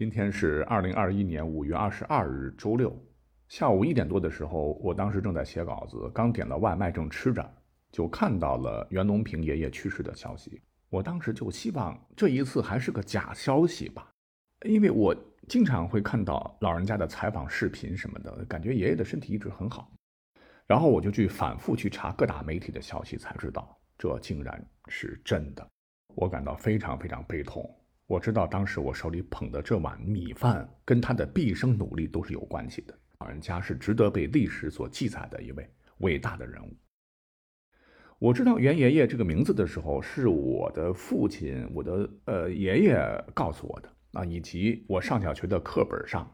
今天是二零二一年五月二十二日，周六下午一点多的时候，我当时正在写稿子，刚点了外卖，正吃着，就看到了袁隆平爷爷去世的消息。我当时就希望这一次还是个假消息吧，因为我经常会看到老人家的采访视频什么的，感觉爷爷的身体一直很好。然后我就去反复去查各大媒体的消息，才知道这竟然是真的。我感到非常非常悲痛。我知道当时我手里捧的这碗米饭，跟他的毕生努力都是有关系的。老人家是值得被历史所记载的一位伟大的人物。我知道袁爷爷这个名字的时候，是我的父亲，我的呃爷爷告诉我的啊，以及我上小学的课本上。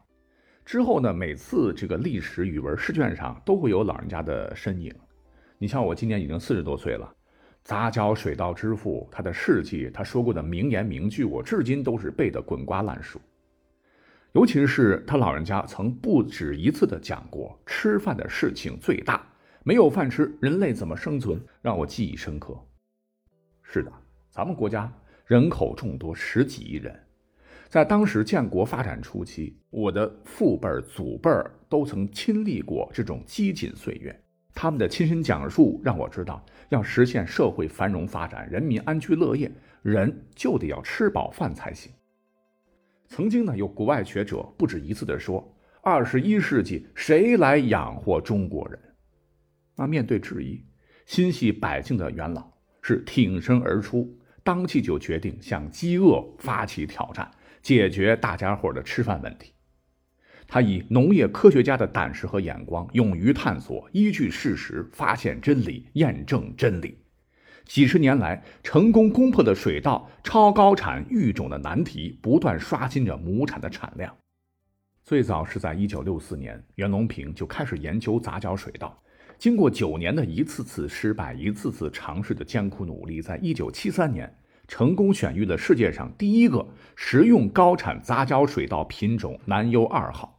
之后呢，每次这个历史语文试卷上都会有老人家的身影。你像我今年已经四十多岁了。杂交水稻之父，他的事迹，他说过的名言名句，我至今都是背得滚瓜烂熟。尤其是他老人家曾不止一次的讲过，吃饭的事情最大，没有饭吃，人类怎么生存？让我记忆深刻。是的，咱们国家人口众多，十几亿人，在当时建国发展初期，我的父辈、祖辈都曾亲历过这种饥馑岁月。他们的亲身讲述让我知道，要实现社会繁荣发展、人民安居乐业，人就得要吃饱饭才行。曾经呢，有国外学者不止一次地说：“二十一世纪谁来养活中国人？”那面对质疑，心系百姓的元老是挺身而出，当即就决定向饥饿发起挑战，解决大家伙的吃饭问题。他以农业科学家的胆识和眼光，勇于探索，依据事实发现真理，验证真理。几十年来，成功攻破的水稻超高产育种的难题，不断刷新着亩产的产量。最早是在1964年，袁隆平就开始研究杂交水稻。经过九年的一次次失败、一次次尝试的艰苦努力，在1973年。成功选育了世界上第一个食用高产杂交水稻品种南优二号。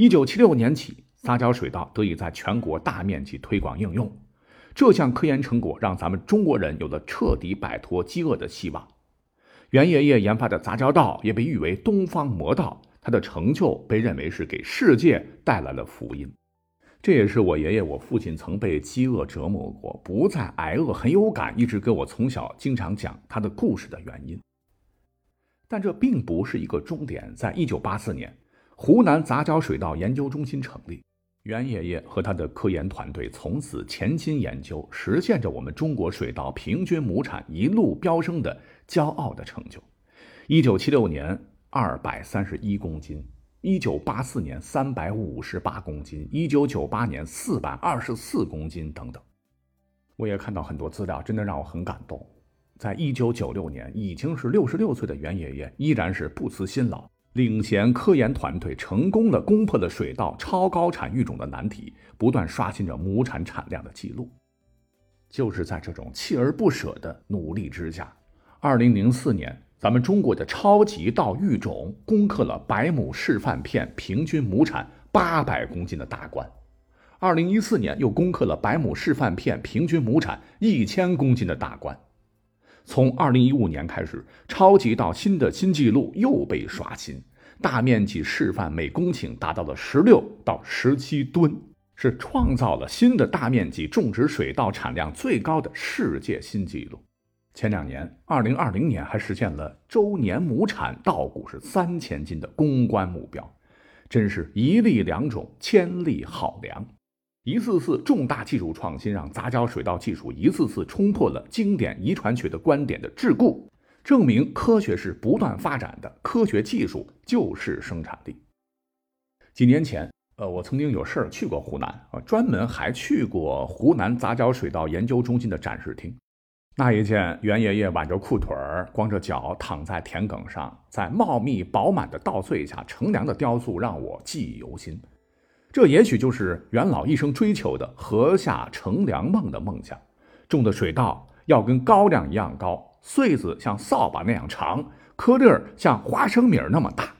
一九七六年起，杂交水稻得以在全国大面积推广应用。这项科研成果让咱们中国人有了彻底摆脱饥饿的希望。袁爷爷研发的杂交稻也被誉为“东方魔稻”，他的成就被认为是给世界带来了福音。这也是我爷爷、我父亲曾被饥饿折磨过，不再挨饿，很有感，一直给我从小经常讲他的故事的原因。但这并不是一个终点。在一九八四年，湖南杂交水稻研究中心成立，袁爷爷和他的科研团队从此潜心研究，实现着我们中国水稻平均亩产一路飙升的骄傲的成就。一九七六年，二百三十一公斤。一九八四年三百五十八公斤，一九九八年四百二十四公斤等等。我也看到很多资料，真的让我很感动。在一九九六年，已经是六十六岁的袁爷爷，依然是不辞辛劳，领衔科研团队，成功的攻破了水稻超高产育种的难题，不断刷新着亩产产量的记录。就是在这种锲而不舍的努力之下，二零零四年。咱们中国的超级稻育种攻克了百亩示范片平均亩产八百公斤的大关，二零一四年又攻克了百亩示范片平均亩产一千公斤的大关。从二零一五年开始，超级稻新的新纪录又被刷新，大面积示范每公顷达到了十六到十七吨，是创造了新的大面积种植水稻产量最高的世界新纪录。前两年，二零二零年还实现了周年亩产稻谷是三千斤的攻关目标，真是一粒良种，千粒好粮。一次次重大技术创新，让杂交水稻技术一次次冲破了经典遗传学的观点的桎梏，证明科学是不断发展的，科学技术就是生产力。几年前，呃，我曾经有事儿去过湖南啊，专门还去过湖南杂交水稻研究中心的展示厅。那一件袁爷爷挽着裤腿儿、光着脚躺在田埂上，在茂密饱满的稻穗下乘凉的雕塑，让我记忆犹新。这也许就是袁老一生追求的“禾下乘凉梦”的梦想：种的水稻要跟高粱一样高，穗子像扫把那样长，颗粒儿像花生米那么大。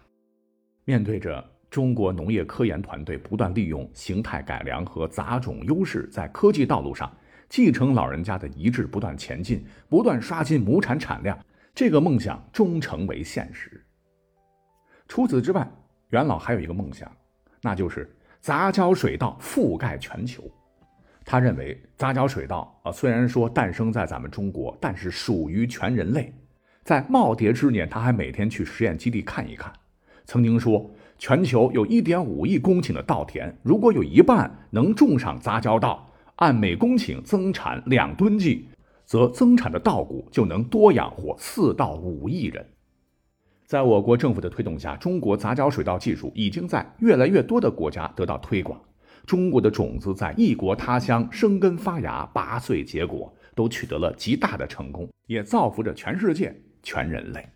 面对着中国农业科研团队不断利用形态改良和杂种优势，在科技道路上。继承老人家的遗志，不断前进，不断刷新亩产产量，这个梦想终成为现实。除此之外，袁老还有一个梦想，那就是杂交水稻覆盖全球。他认为杂交水稻啊，虽然说诞生在咱们中国，但是属于全人类。在耄耋之年，他还每天去实验基地看一看。曾经说，全球有1.5亿公顷的稻田，如果有一半能种上杂交稻，按每公顷增产两吨计，则增产的稻谷就能多养活四到五亿人。在我国政府的推动下，中国杂交水稻技术已经在越来越多的国家得到推广。中国的种子在异国他乡生根发芽、拔穗结果，都取得了极大的成功，也造福着全世界、全人类。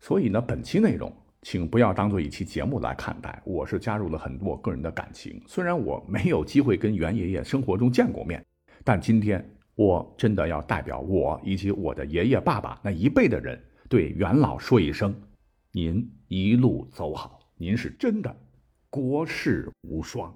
所以呢，本期内容请不要当做一期节目来看待，我是加入了很多我个人的感情。虽然我没有机会跟袁爷爷生活中见过面，但今天我真的要代表我以及我的爷爷、爸爸那一辈的人，对元老说一声：您一路走好，您是真的国士无双。